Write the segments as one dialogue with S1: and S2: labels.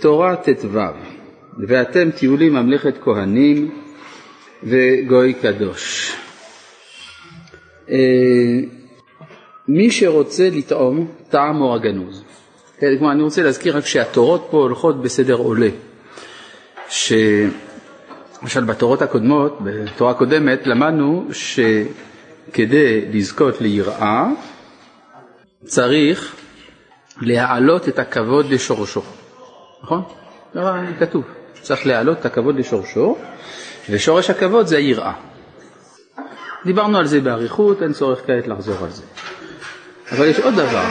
S1: תורה ט"ו, ואתם תהיו לי ממלכת כהנים וגוי קדוש. אה, מי שרוצה לטעום טעם או הגנוז. כן, כלומר, אני רוצה להזכיר רק שהתורות פה הולכות בסדר עולה. שלמשל בתורות הקודמות, בתורה הקודמת, למדנו שכדי לזכות ליראה צריך להעלות את הכבוד לשורשו. נכון? לא, כתוב, צריך להעלות את הכבוד לשורשו, ושורש הכבוד זה היראה. דיברנו על זה באריכות, אין צורך כעת לחזור על זה. אבל יש עוד דבר.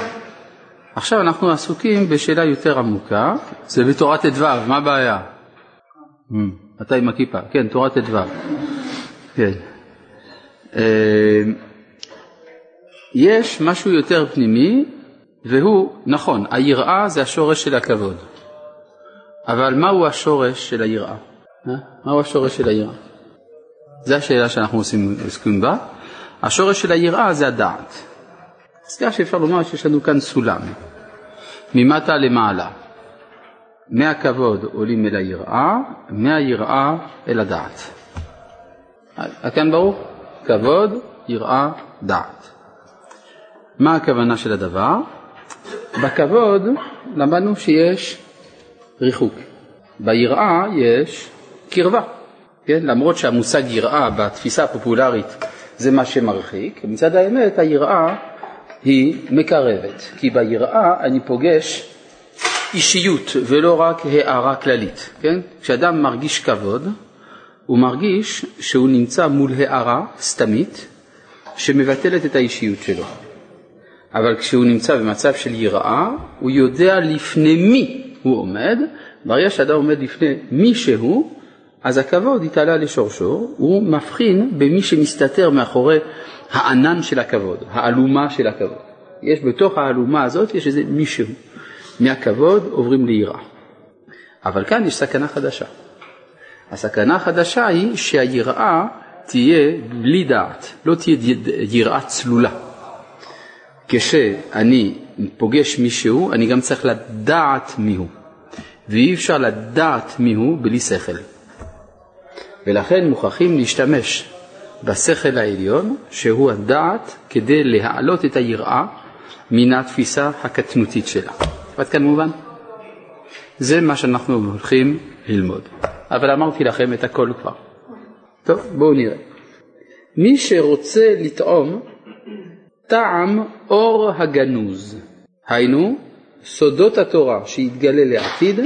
S1: עכשיו אנחנו עסוקים בשאלה יותר עמוקה, זה בתורת ט"ו, מה הבעיה? אתה עם הכיפה, כן, תורת ט"ו. כן. אה, יש משהו יותר פנימי, והוא, נכון, היראה זה השורש של הכבוד. אבל מהו השורש של היראה? אה? מהו השורש של היראה? זו השאלה שאנחנו עוסקים בה. השורש של היראה זה הדעת. אז כך שאפשר לומר שיש לנו כאן סולם, ממטה למעלה. מהכבוד עולים אל היראה, מהיראה אל הדעת. כאן ברור? כבוד, יראה, דעת. מה הכוונה של הדבר? בכבוד למדנו שיש ריחוק. ביראה יש קרבה, כן? למרות שהמושג יראה בתפיסה הפופולרית זה מה שמרחיק, מצד האמת היראה היא מקרבת, כי ביראה אני פוגש אישיות ולא רק הערה כללית, כן? כשאדם מרגיש כבוד, הוא מרגיש שהוא נמצא מול הערה סתמית שמבטלת את האישיות שלו. אבל כשהוא נמצא במצב של יראה, הוא יודע לפני מי הוא עומד, ברגע שאדם עומד לפני מישהו, אז הכבוד התעלה לשורשו, הוא מבחין במי שמסתתר מאחורי הענן של הכבוד, האלומה של הכבוד. יש בתוך האלומה הזאת, יש איזה מישהו. מהכבוד עוברים ליראה. אבל כאן יש סכנה חדשה. הסכנה החדשה היא שהיראה תהיה בלי דעת, לא תהיה יראה צלולה. כשאני פוגש מישהו, אני גם צריך לדעת מיהו. ואי אפשר לדעת מיהו בלי שכל. ולכן מוכרחים להשתמש בשכל העליון, שהוא הדעת, כדי להעלות את היראה מן התפיסה הקטנותית שלה. עד כאן מובן? זה מה שאנחנו הולכים ללמוד. אבל אמרתי לכם את הכל כבר. טוב, בואו נראה. מי שרוצה לטעום טעם אור הגנוז, היינו סודות התורה שיתגלה לעתיד,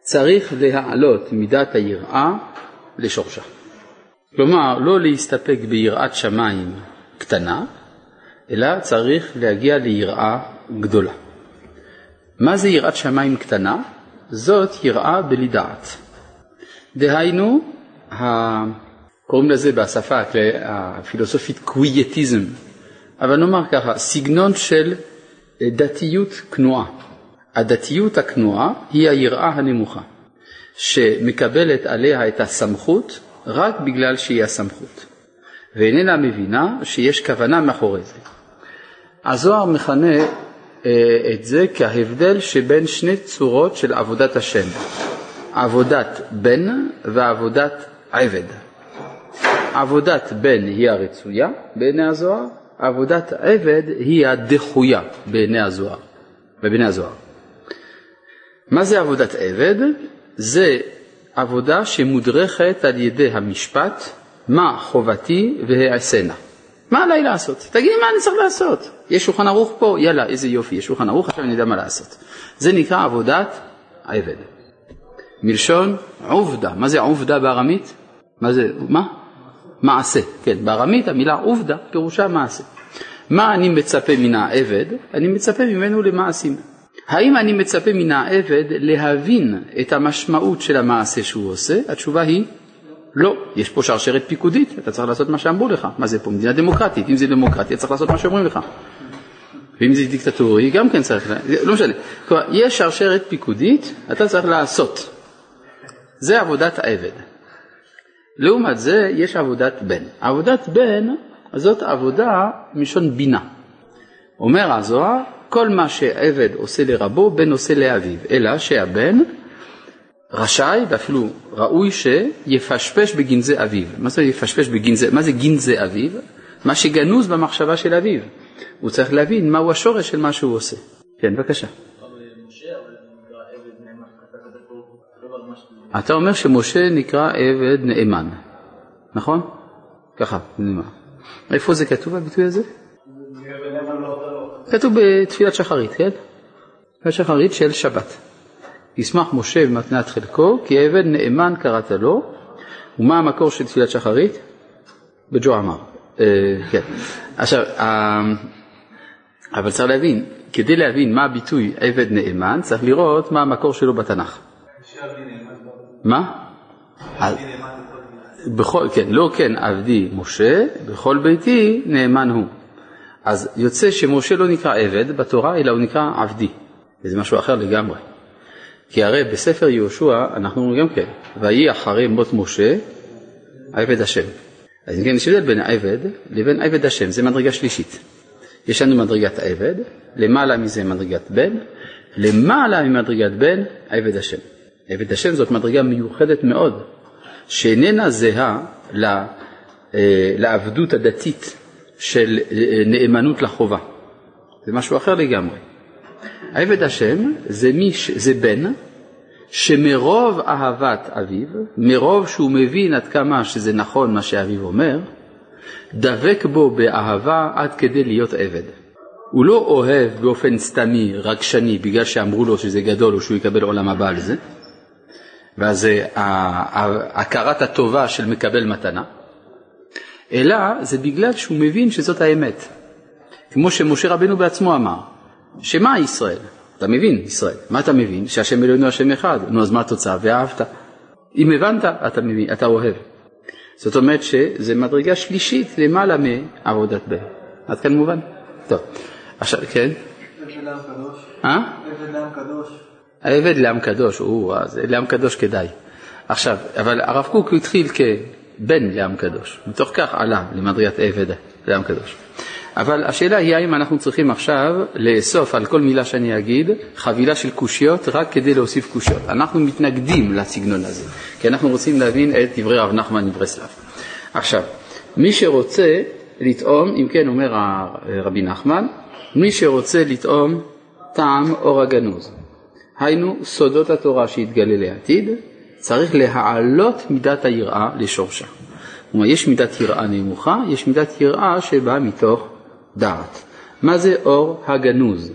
S1: צריך להעלות מידת היראה לשורשה. כלומר, לא להסתפק ביראת שמיים קטנה, אלא צריך להגיע ליראה גדולה. מה זה יראת שמיים קטנה? זאת יראה בלי דעת. דהיינו, קוראים לזה בשפה הפילוסופית קווייטיזם, אבל נאמר ככה, סגנון של דתיות כנועה. הדתיות הכנועה היא היראה הנמוכה, שמקבלת עליה את הסמכות רק בגלל שהיא הסמכות, ואיננה מבינה שיש כוונה מאחורי זה. הזוהר מכנה אה, את זה כהבדל שבין שני צורות של עבודת השם, עבודת בן ועבודת עבד. עבודת בן היא הרצויה בעיני הזוהר, עבודת עבד היא הדחויה בעיני הזוהר, בבני הזוהר. מה זה עבודת עבד? זה עבודה שמודרכת על ידי המשפט, מה חובתי והעשנה. מה עליי לעשות? תגיד מה אני צריך לעשות. יש שולחן ערוך פה? יאללה, איזה יופי, יש שולחן ערוך, עכשיו אני יודע מה לעשות. זה נקרא עבודת עבד. מלשון עובדה. מה זה עובדה בארמית? מה זה, מה? מעשה. כן, בארמית המילה עובדה פירושה מעשה. מה אני מצפה מן העבד? אני מצפה ממנו למעשים. האם אני מצפה מן העבד להבין את המשמעות של המעשה שהוא עושה? התשובה היא לא. יש פה שרשרת פיקודית, אתה צריך לעשות מה שאמרו לך. מה זה פה? מדינה דמוקרטית. אם זה דמוקרטיה צריך לעשות מה שאומרים לך. ואם זה דיקטטורי, גם כן צריך, לא משנה. כלומר, יש שרשרת פיקודית, אתה צריך לעשות. זה עבודת העבד. לעומת זה יש עבודת בן. עבודת בן זאת עבודה מלשון בינה. אומר הזוהר, כל מה שעבד עושה לרבו, בן עושה לאביו, אלא שהבן רשאי ואפילו ראוי שיפשפש בגנזי אביו. מה זה יפשפש בגנזי, מה זה גנזי אביו? מה שגנוז במחשבה של אביו. הוא צריך להבין מהו השורש של מה שהוא עושה. כן, בבקשה. אתה אומר שמשה נקרא עבד נאמן, נכון? ככה, נאמן. איפה זה כתוב הביטוי הזה? כתוב בתפילת שחרית, כן? תפילת שחרית של שבת. ישמח משה במתנת חלקו, כי עבד נאמן קראת לו. ומה המקור של תפילת שחרית? בג'ו עמר. אה, כן. עכשיו, אה, אבל צריך להבין, כדי להבין מה הביטוי עבד נאמן, צריך לראות מה המקור שלו בתנ"ך. מה? בכל, כן, לא כן עבדי משה, בכל ביתי נאמן הוא. אז יוצא שמשה לא נקרא עבד בתורה, אלא הוא נקרא עבדי, וזה משהו אחר לגמרי. כי הרי בספר יהושע אנחנו אומרים גם כן, ויהי אחרי מות משה עבד השם. אז כן, יש הבדל בין עבד לבין עבד השם, זה מדרגה שלישית. יש לנו מדרגת עבד, למעלה מזה מדרגת בן, למעלה ממדרגת בן עבד השם. עבד השם זאת מדרגה מיוחדת מאוד, שאיננה זהה אה, לעבדות הדתית של אה, נאמנות לחובה. זה משהו אחר לגמרי. עבד השם זה, מיש, זה בן שמרוב אהבת אביו, מרוב שהוא מבין עד כמה שזה נכון מה שאביו אומר, דבק בו באהבה עד כדי להיות עבד. הוא לא אוהב באופן סתמי, רגשני, בגלל שאמרו לו שזה גדול או שהוא יקבל עולם הבא על זה, ואז זה הכרת הטובה של מקבל מתנה, אלא זה בגלל שהוא מבין שזאת האמת. כמו שמשה רבנו בעצמו אמר, שמה ישראל? אתה מבין, ישראל. מה אתה מבין? שהשם אלוהינו השם אחד. נו, אז מה התוצאה? ואהבת. אם הבנת, אתה מבין, אתה אוהב. זאת אומרת שזה מדרגה שלישית למעלה מעבודת בן. עד כאן מובן? טוב. עכשיו, כן? עבד לעם קדוש. אה? עבד לעם קדוש. העבד לעם קדוש, או, אז לעם קדוש כדאי. עכשיו, אבל הרב קוק התחיל כבן לעם קדוש, מתוך כך עלה למדרגת עבד לעם קדוש. אבל השאלה היא האם אנחנו צריכים עכשיו לאסוף על כל מילה שאני אגיד חבילה של קושיות רק כדי להוסיף קושיות. אנחנו מתנגדים לסגנון הזה, כי אנחנו רוצים להבין את דברי רב נחמן מברסלב. עכשיו, מי שרוצה לטעום, אם כן אומר רבי נחמן, מי שרוצה לטעום טעם אור הגנוז, היינו סודות התורה שיתגלה לעתיד, צריך להעלות מידת היראה לשורשה. כלומר, יש מידת יראה נמוכה, יש מידת יראה שבאה מתוך דעת. מה זה אור הגנוז?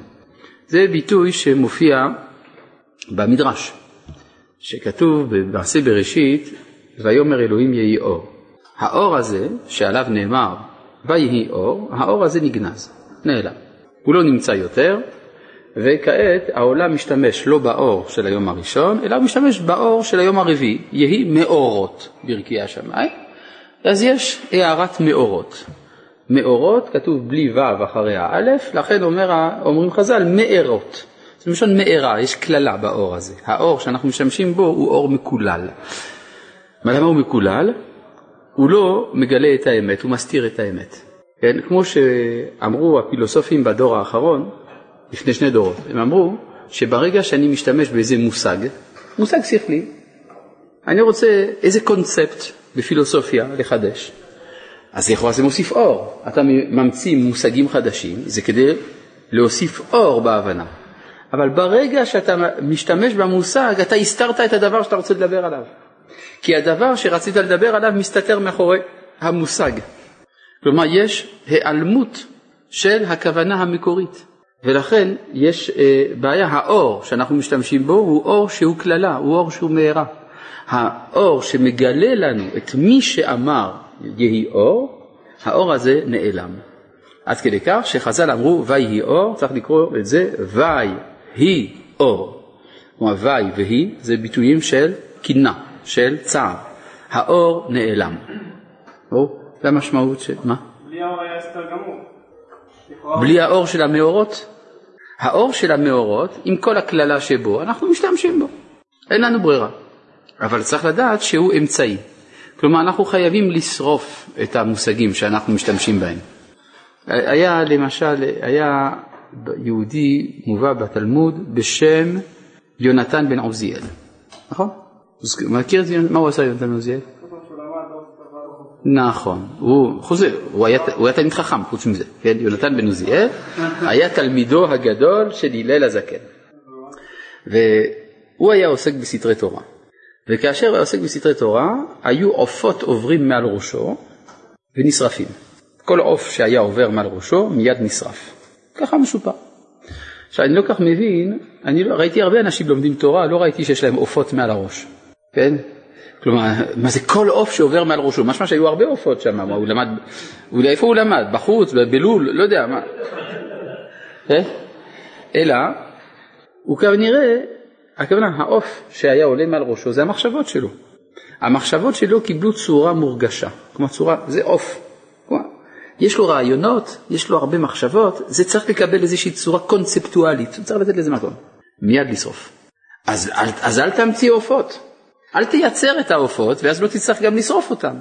S1: זה ביטוי שמופיע במדרש, שכתוב במעשה בראשית, ויאמר אלוהים יהי אור. האור הזה, שעליו נאמר ויהי אור, האור הזה נגנז, נעלם. הוא לא נמצא יותר, וכעת העולם משתמש לא באור של היום הראשון, אלא הוא משתמש באור של היום הרביעי, יהי מאורות ברכי השמיים, אז יש הערת מאורות. מאורות, כתוב בלי ו' אחרי האלף, לכן אומר, אומרים חז"ל מארות. זה מלשון מארה, יש קללה באור הזה. האור שאנחנו משתמשים בו הוא אור מקולל. מה למה הוא מקולל? הוא לא מגלה את האמת, הוא מסתיר את האמת. כן? כמו שאמרו הפילוסופים בדור האחרון, לפני שני דורות, הם אמרו שברגע שאני משתמש באיזה מושג, מושג שכלי, אני רוצה איזה קונספט בפילוסופיה לחדש, אז לכאורה זה מוסיף אור. אתה ממציא מושגים חדשים, זה כדי להוסיף אור בהבנה. אבל ברגע שאתה משתמש במושג, אתה הסתרת את הדבר שאתה רוצה לדבר עליו. כי הדבר שרצית לדבר עליו מסתתר מאחורי המושג. כלומר, יש היעלמות של הכוונה המקורית. ולכן יש אה, בעיה, האור שאנחנו משתמשים בו הוא אור שהוא קללה, הוא אור שהוא מהרה. האור שמגלה לנו את מי שאמר יהי אור, האור הזה נעלם. עד כדי כך שחז"ל אמרו ויהי אור, צריך לקרוא את זה ויהי אור. כלומר ויהי והי זה ביטויים של קינה, של צער. האור נעלם. או, זה המשמעות של, מה?
S2: בלי האור היה הסתר גמור.
S1: בלי האור של המאורות? האור של המאורות, עם כל הקללה שבו, אנחנו משתמשים בו. אין לנו ברירה. אבל צריך לדעת שהוא אמצעי. כלומר, אנחנו חייבים לשרוף את המושגים שאנחנו משתמשים בהם. היה למשל, היה יהודי מובא בתלמוד בשם יונתן בן עוזיאל, נכון? מכיר את? מה הוא עשה יונתן בן עוזיאל? נכון, הוא חוזר, הוא היה, הוא היה תלמיד חכם חוץ מזה, כן? יונתן בן עוזיאל היה תלמידו הגדול של הלל הזקן. והוא היה עוסק בסתרי תורה. וכאשר הוא עוסק בסתרי תורה, היו עופות עוברים מעל ראשו ונשרפים. כל עוף שהיה עובר מעל ראשו מיד נשרף. ככה מסופר. עכשיו אני לא כך מבין, אני לא, ראיתי הרבה אנשים לומדים תורה, לא ראיתי שיש להם עופות מעל הראש, כן? כלומר, מה זה כל עוף שעובר מעל ראשו? משמע שהיו הרבה עופות שם, הוא למד, הוא, איפה הוא למד? בחוץ, בלול, לא יודע מה. אה? אלא, הוא כנראה, הכוונה, העוף שהיה עולה מעל ראשו זה המחשבות שלו. המחשבות שלו קיבלו צורה מורגשה, כלומר צורה, זה עוף. יש לו רעיונות, יש לו הרבה מחשבות, זה צריך לקבל איזושהי צורה קונספטואלית, צריך לתת לזה מקום, מיד לשרוף. אז, אז, אז אל תמציא עופות, אל תייצר את העופות ואז לא תצטרך גם לשרוף אותם.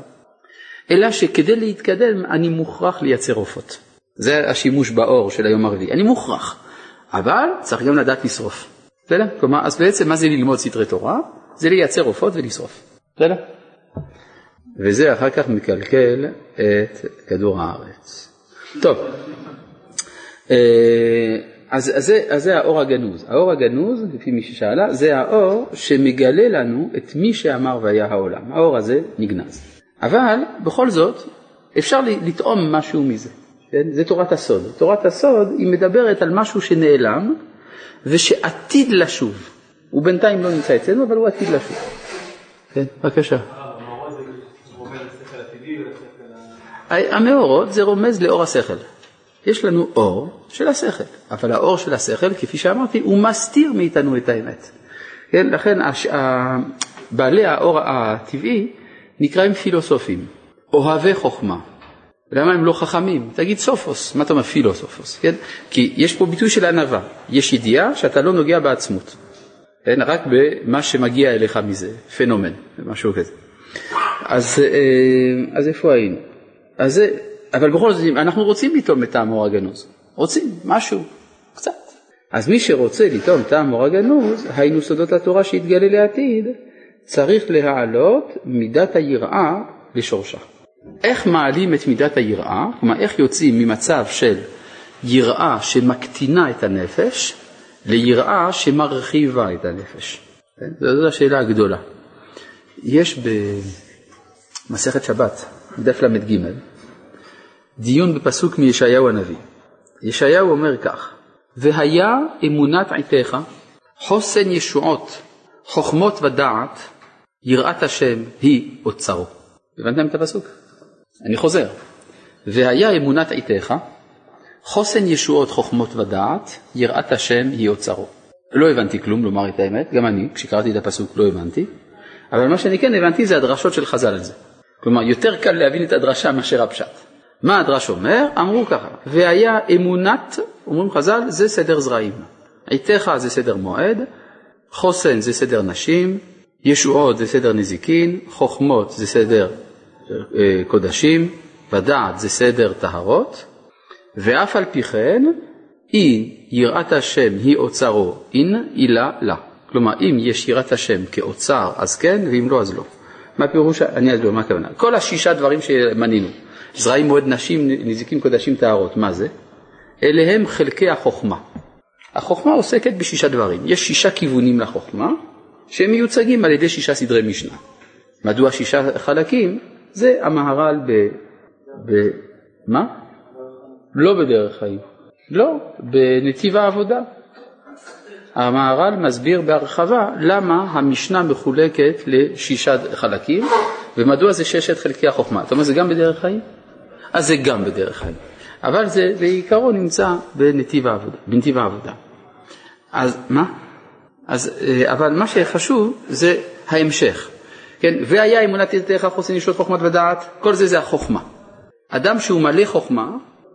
S1: אלא שכדי להתקדם אני מוכרח לייצר עופות. זה השימוש באור של היום הרביעי, אני מוכרח. אבל צריך גם לדעת לשרוף. בסדר? כלומר, אז בעצם מה זה ללמוד סתרי תורה? זה לייצר עופות ולשרוף. בסדר? וזה אחר כך מקלקל את כדור הארץ. טוב, אה, אז, אז, זה, אז זה האור הגנוז. האור הגנוז, לפי מי ששאלה, זה האור שמגלה לנו את מי שאמר והיה העולם. האור הזה נגנז. אבל בכל זאת, אפשר לטעום משהו מזה. כן? זה תורת הסוד. תורת הסוד היא מדברת על משהו שנעלם ושעתיד לשוב. הוא בינתיים לא נמצא אצלנו, אבל הוא עתיד לשוב. כן, בבקשה. המאורות זה רומז לאור השכל. יש לנו אור של השכל, אבל האור של השכל, כפי שאמרתי, הוא מסתיר מאיתנו את האמת. כן, לכן הש... בעלי האור הטבעי נקראים פילוסופים, אוהבי חוכמה. למה הם לא חכמים? תגיד סופוס, מה אתה אומר פילוסופוס? כן? כי יש פה ביטוי של ענווה, יש ידיעה שאתה לא נוגע בעצמות, כן? רק במה שמגיע אליך מזה, פנומן, משהו כזה. אז, אה, אז איפה היינו? אז זה, אבל בכל זאת, אנחנו רוצים לטעום את טעם אור הגנוז, רוצים, משהו, קצת. אז מי שרוצה לטעום טעם אור הגנוז, היינו סודות התורה שיתגלה לעתיד, צריך להעלות מידת היראה לשורשה. איך מעלים את מידת היראה, כלומר איך יוצאים ממצב של יראה שמקטינה את הנפש ליראה שמרחיבה את הנפש. כן? זו השאלה הגדולה. יש במסכת שבת, דף ל"ג, דיון בפסוק מישעיהו הנביא. ישעיהו אומר כך: והיה אמונת עתיך, חוסן ישועות, חוכמות ודעת, יראת השם היא אוצרו. הבנתם את הפסוק? אני חוזר. והיה אמונת עתיך, חוסן ישועות חוכמות ודעת, יראת השם היא אוצרו. לא הבנתי כלום, לומר את האמת, גם אני, כשקראתי את הפסוק לא הבנתי, אבל מה שאני כן הבנתי זה הדרשות של חז"ל על זה. כלומר, יותר קל להבין את הדרשה מאשר הפשט. מה הדרש אומר? אמרו ככה, והיה אמונת, אומרים חז"ל, זה סדר זרעים. עתיך זה סדר מועד, חוסן זה סדר נשים, ישועות זה סדר נזיקין, חוכמות זה סדר אה, קודשים, ודעת זה סדר טהרות, ואף על פי כן, אי יראת השם היא אוצרו אין, אילה לה. כלומר, אם יש יראת השם כאוצר, אז כן, ואם לא, אז לא. מה פירוש? אני אסביר מה הכוונה. כל השישה דברים שמנינו, זרעים מועד נשים, נזיקים קודשים טהרות, מה זה? אלה הם חלקי החוכמה. החוכמה עוסקת בשישה דברים. יש שישה כיוונים לחוכמה, שהם מיוצגים על ידי שישה סדרי משנה. מדוע שישה חלקים? זה המהר"ל ב... ב... מה? לא בדרך חיים. לא, בנתיב העבודה. המהר"ל מסביר בהרחבה למה המשנה מחולקת לשישה חלקים ומדוע זה ששת חלקי החוכמה. אתה אומר זה גם בדרך חיים? אז זה גם בדרך חיים. אבל זה בעיקרון נמצא בנתיב העבודה. בנתיב העבודה. אז מה? אז, אה, אבל מה שחשוב זה ההמשך. כן, והיה אמונת ידיך חוסן ישות חוכמת ודעת, כל זה זה החוכמה. אדם שהוא מלא חוכמה,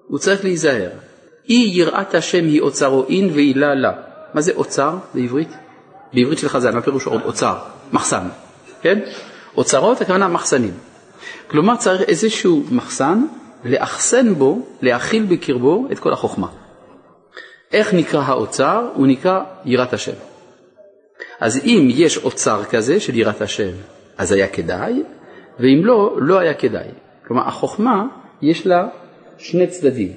S1: הוא צריך להיזהר. אי יראת השם היא אוצרו אין ועילה לה. מה זה אוצר בעברית? בעברית של חז"ל, מה פירוש אוצר? מחסן, כן? אוצרות הכוונה מחסנים. כלומר צריך איזשהו מחסן לאחסן בו, להכיל בקרבו את כל החוכמה. איך נקרא האוצר? הוא נקרא יראת השם. אז אם יש אוצר כזה של יראת השם, אז היה כדאי, ואם לא, לא היה כדאי. כלומר, החוכמה יש לה שני צדדים.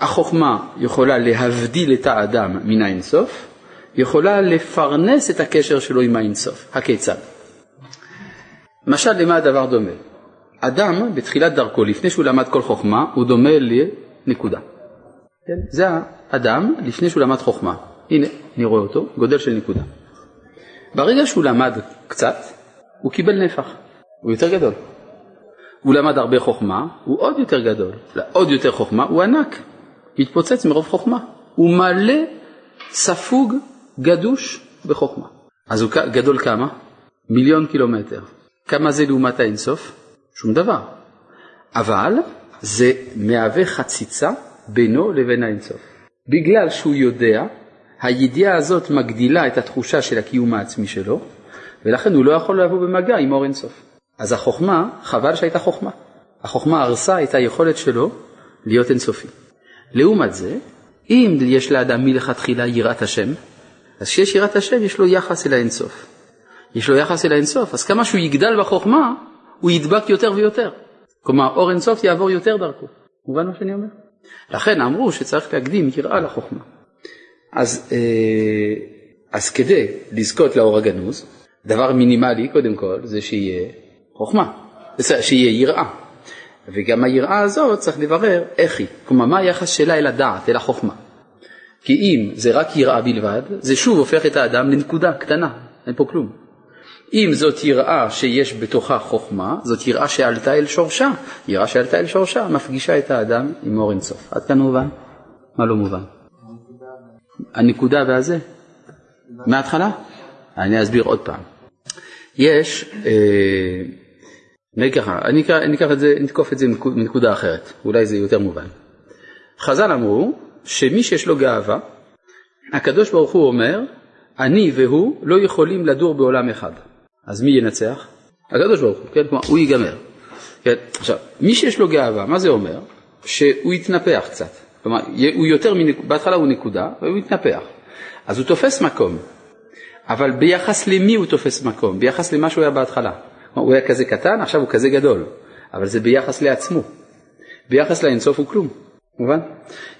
S1: החוכמה יכולה להבדיל את האדם מן האינסוף, יכולה לפרנס את הקשר שלו עם האינסוף. הכיצד? משל למה הדבר דומה? אדם בתחילת דרכו, לפני שהוא למד כל חוכמה, הוא דומה לנקודה. כן? זה האדם לפני שהוא למד חוכמה. הנה, אני רואה אותו, גודל של נקודה. ברגע שהוא למד קצת, הוא קיבל נפח, הוא יותר גדול. הוא למד הרבה חוכמה, הוא עוד יותר גדול. עוד יותר חוכמה, הוא ענק, מתפוצץ מרוב חוכמה. הוא מלא, ספוג, גדוש בחוכמה. אז הוא גדול כמה? מיליון קילומטר. כמה זה לעומת האינסוף? שום דבר. אבל זה מהווה חציצה בינו לבין האינסוף. בגלל שהוא יודע, הידיעה הזאת מגדילה את התחושה של הקיום העצמי שלו, ולכן הוא לא יכול לבוא במגע עם אור אינסוף. אז החוכמה, חבל שהייתה חוכמה. החוכמה הרסה את היכולת שלו להיות אינסופי. לעומת זה, אם יש לאדם מלכתחילה יראת השם, אז כשיש יראת השם יש לו יחס אל האינסוף. יש לו יחס אל האינסוף, אז כמה שהוא יגדל בחוכמה, הוא ידבק יותר ויותר. כלומר, אור אינסוף יעבור יותר דרכו. מובן מה שאני אומר? לכן אמרו שצריך להקדים יראה לחוכמה. אז, אה, אז כדי לזכות לאור הגנוז, דבר מינימלי קודם כל זה שיהיה חוכמה, שיהיה יראה. וגם היראה הזאת צריך לברר איך היא, כלומר מה היחס שלה אל הדעת, אל החוכמה. כי אם זה רק יראה בלבד, זה שוב הופך את האדם לנקודה קטנה, אין פה כלום. אם זאת יראה שיש בתוכה חוכמה, זאת יראה שעלתה אל שורשה. יראה שעלתה אל שורשה מפגישה את האדם עם אור אינסוף. עד כאן מובן? מה לא מובן? הנקודה והזה. מההתחלה? אני אסביר עוד פעם. יש, אה, ככה, אני אקח, אני אקח את זה, נתקוף את זה מנקודה אחרת, אולי זה יותר מובן. חז"ל אמרו שמי שיש לו גאווה, הקדוש ברוך הוא אומר, אני והוא לא יכולים לדור בעולם אחד. אז מי ינצח? הקדוש ברוך הוא, כן? כלומר, הוא ייגמר. כן? עכשיו, מי שיש לו גאווה, מה זה אומר? שהוא יתנפח קצת. כלומר, הוא יותר, מנק... בהתחלה הוא נקודה, והוא יתנפח. אז הוא תופס מקום. אבל ביחס למי הוא תופס מקום? ביחס למה שהוא היה בהתחלה. כלומר, הוא היה כזה קטן, עכשיו הוא כזה גדול. אבל זה ביחס לעצמו. ביחס לאינסוף הוא כלום. מובן?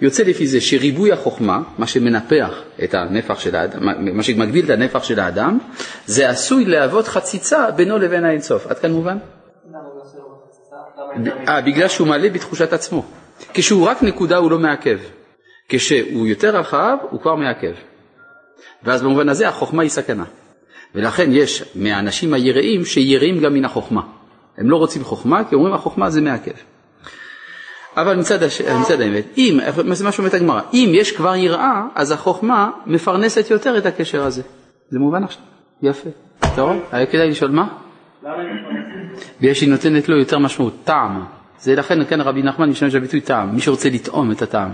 S1: יוצא לפי זה שריבוי החוכמה, מה שמנפח את הנפח של האדם, מה שמגדיל את הנפח של האדם, זה עשוי להוות חציצה בינו לבין האינסוף. עד כאן מובן? אה, בגלל שהוא מלא בתחושת עצמו. כשהוא רק נקודה הוא לא מעכב. כשהוא יותר רחב הוא כבר מעכב. ואז במובן הזה החוכמה היא סכנה. ולכן יש מהאנשים היראים שיראים גם מן החוכמה. הם לא רוצים חוכמה כי אומרים החוכמה זה מעכב. אבל מצד, הש... מצד האמת, אם, זה מה שאומרת הגמרא, אם יש כבר יראה, אז החוכמה מפרנסת יותר את הקשר הזה. זה מובן עכשיו? יפה. אתה רואה? היה כדאי לשאול מה? בגלל שהיא נותנת לו יותר משמעות, טעם. זה לכן, כן, רבי נחמן משתמש בביטוי טעם, מי שרוצה לטעום את הטעם.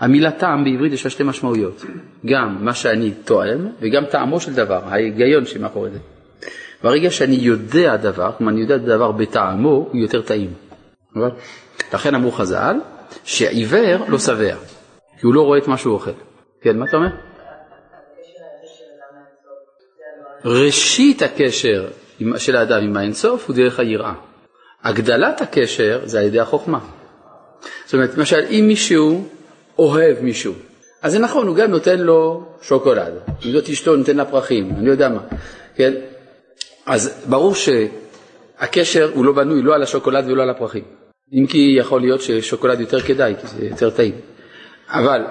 S1: המילה טעם בעברית יש לה שתי משמעויות, גם מה שאני טועם וגם טעמו של דבר, ההיגיון שמאחורי זה. ברגע שאני יודע דבר, כלומר אני יודע את הדבר בטעמו, הוא יותר טעים. לכן אמרו חז"ל, שעיוור לא שבע, כי הוא לא רואה את מה שהוא אוכל. כן, מה אתה אומר? ראשית הקשר של האדם עם האינסוף הוא דרך היראה. הגדלת הקשר זה על ידי החוכמה. זאת אומרת, למשל, אם מישהו אוהב מישהו, אז זה נכון, הוא גם נותן לו שוקולד. אם זאת אשתו, נותן לה פרחים, אני יודע מה. כן? אז ברור שהקשר הוא לא בנוי לא על השוקולד ולא על הפרחים. אם כי יכול להיות ששוקולד יותר כדאי, כי זה יותר טעים. אבל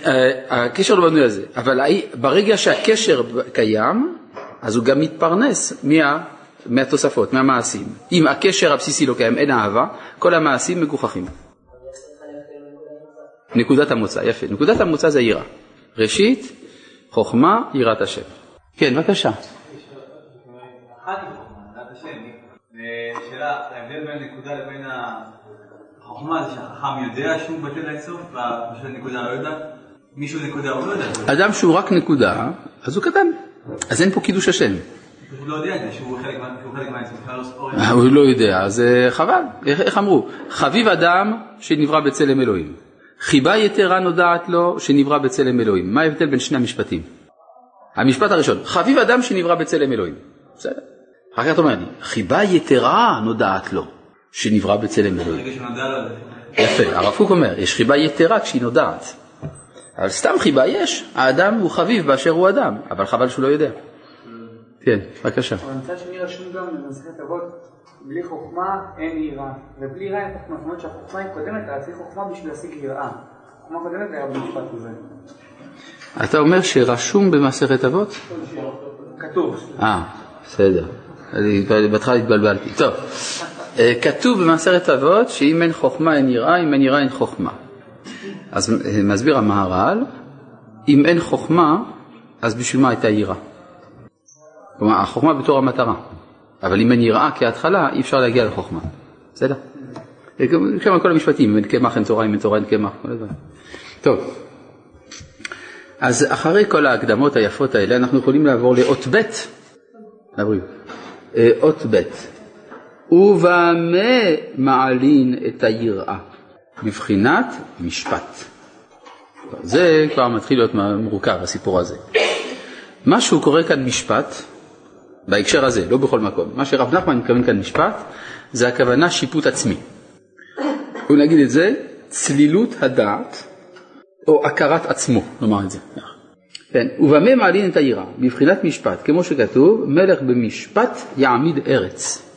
S1: הקשר לא בנוי על זה. אבל ברגע שהקשר קיים, אז הוא גם מתפרנס מה, מהתוספות, מהמעשים. אם הקשר הבסיסי לא קיים, אין אהבה, כל המעשים מגוחכים. נקודת המוצא, יפה. נקודת המוצא זה יראה. ראשית, חוכמה, יראת השם. כן, בבקשה.
S2: שאלה, ההבדל בין נקודה לבין החוכמה זה שהחכם יודע שהוא בטל לאינסוף, ופשוט הנקודה לא יודעת? מישהו נקודה הוא לא יודע.
S1: אדם שהוא רק נקודה, אז הוא קטן. אז אין פה קידוש השם.
S2: הוא לא יודע שהוא.
S1: לא הוא לא יודע, אז חבל. איך אמרו? חביב אדם שנברא בצלם אלוהים. חיבה יתרה נודעת לו שנברא בצלם אלוהים. מה ההבדל בין שני המשפטים? המשפט הראשון, חביב אדם שנברא בצלם אלוהים. בסדר. אחר כך אתה אומר לי, חיבה יתרה נודעת לו שנברא בצלם אלוהים.
S2: ברגע שנודע לו,
S1: יפה, הרב קוק אומר, יש חיבה יתרה כשהיא נודעת. אבל סתם חיבה יש, האדם הוא חביב באשר הוא אדם, אבל חבל שהוא לא יודע. כן, בבקשה.
S3: אבל מצד שני רשום גם במסכת אבות, בלי חוכמה אין יראה, ובלי יראה אין חוכמה, זאת אומרת שהחוכמה היא קודמת, אז צריך חוכמה בשביל להשיג יראה. חוכמה קודמת היה במשפט הזה.
S1: אתה אומר שרשום במסכת אבות?
S3: כתוב.
S1: אה, בסדר. אני בהתחלה התבלבלתי. טוב, כתוב במסכת אבות שאם אין חוכמה אין יראה, אם אין יראה אין חוכמה. אז אה, מסביר המהר"ל, אם אין חוכמה, אז בשביל מה הייתה יראה? כלומר, החוכמה בתור המטרה. אבל אם אין יראה כהתחלה, אי אפשר להגיע לחוכמה. בסדר? אה, שם כל המשפטים, אם אין קמח אין תורה, אם אין תורה אין קמח, כל הדברים. טוב, אז אחרי כל ההקדמות היפות האלה, אנחנו יכולים לעבור לאות ב', לבריאות. אה, אות ב', ובמה מעלין את היראה? מבחינת משפט. זה כבר מתחיל להיות מורכב, הסיפור הזה. מה שהוא קורא כאן משפט, בהקשר הזה, לא בכל מקום, מה שרב נחמן מתכוון כאן משפט, זה הכוונה שיפוט עצמי. הוא נגיד את זה, צלילות הדעת, או הכרת עצמו, נאמר את זה. כן, ובמה מעלין את היראה? בבחינת משפט, כמו שכתוב, מלך במשפט יעמיד ארץ.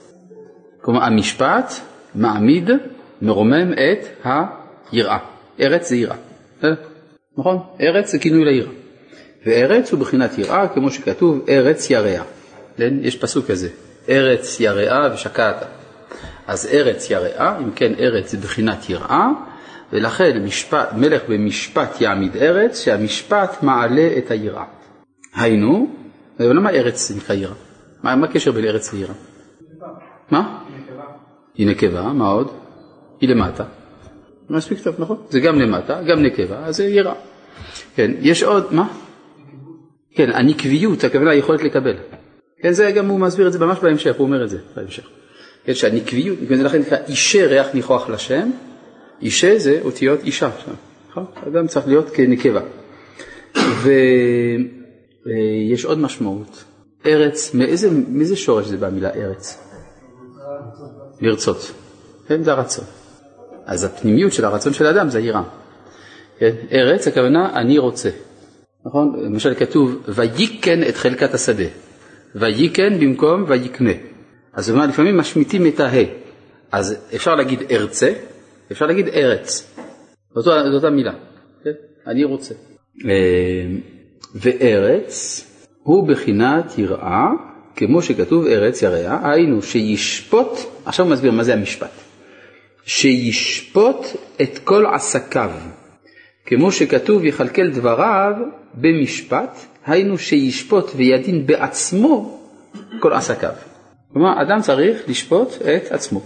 S1: כלומר, המשפט מעמיד, מרומם את היראה. ארץ זה יראה. נכון? ארץ זה כינוי ליראה. וארץ הוא בחינת יראה, כמו שכתוב, ארץ יראה. כן? יש פסוק כזה, ארץ יראה ושקעת. אז ארץ יראה, אם כן ארץ זה בחינת יראה, ולכן משפט, מלך במשפט יעמיד ארץ, שהמשפט מעלה את היראה. היינו, למה ארץ זה נקרא יראה? מה, מה הקשר בין ארץ ליראה? מה? היא נקבה, מה עוד? היא למטה. מספיק טוב, נכון? זה גם למטה, גם נקבה, אז זה יראה. כן, יש עוד, מה? כן, הנקביות, הכוונה היכולת לקבל. כן, זה גם הוא מסביר את זה ממש בהמשך, הוא אומר את זה בהמשך. כן, שהנקביות, זה לכן נקרא אישה ריח ניחוח לשם, אישה זה אותיות אישה שם, נכון? אדם צריך להיות כנקבה. ויש עוד משמעות, ארץ, מאיזה, מאיזה שורש זה במילה ארץ? לרצות, כן, זה הרצון. אז הפנימיות של הרצון של האדם זה היראה. כן? ארץ, הכוונה אני רוצה. נכון? למשל כתוב, ויקן את חלקת השדה. ויקן במקום ויקנה. אז הוא אומר, לפעמים משמיטים את הה. אז אפשר להגיד ארצה, אפשר להגיד ארץ. זאת אותה מילה. כן? אני רוצה. אה, וארץ הוא בחינת יראה, כמו שכתוב ארץ יראה, היינו שישפוט, עכשיו הוא מסביר מה זה המשפט. שישפוט את כל עסקיו, כמו שכתוב יכלכל דבריו במשפט, היינו שישפוט וידין בעצמו כל עסקיו. כלומר, אדם צריך לשפוט את עצמו.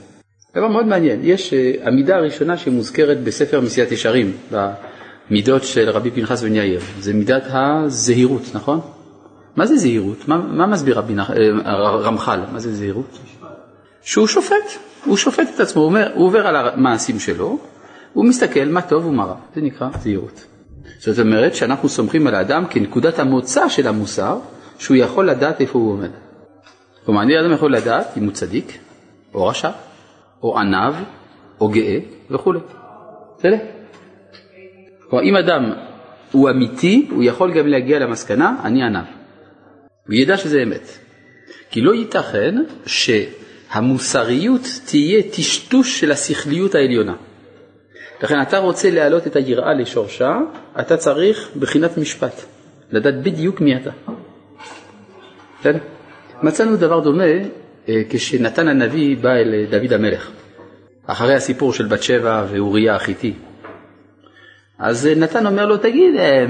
S1: דבר מאוד מעניין, יש uh, המידה הראשונה שמוזכרת בספר מסיעת ישרים, במידות של רבי פנחס בן יאיר, זה מידת הזהירות, נכון? מה זה זהירות? מה, מה מסביר רבי נח... רמח"ל? מה זה זהירות? שהוא שופט, הוא שופט את עצמו, הוא, עובר על המעשים שלו, הוא מסתכל מה טוב ומה רע, זה נקרא זהירות. זאת אומרת שאנחנו סומכים על האדם כנקודת המוצא של המוסר, שהוא יכול לדעת איפה הוא עומד. כלומר, אני אדם יכול לדעת אם הוא צדיק, או רשע, או ענב, או גאה, וכולי. בסדר? כלומר, אם אדם הוא אמיתי, הוא יכול גם להגיע למסקנה, אני ענב. הוא ידע שזה אמת. כי לא ייתכן שהמוסריות תהיה טשטוש של השכליות העליונה. לכן אתה רוצה להעלות את היראה לשורשה, אתה צריך בחינת משפט, לדעת בדיוק מי אתה. בסדר? מצאנו דבר דומה אה, כשנתן הנביא בא אל דוד המלך, אחרי הסיפור של בת שבע ואוריה החיתי. אז נתן אומר לו, תגיד, אה,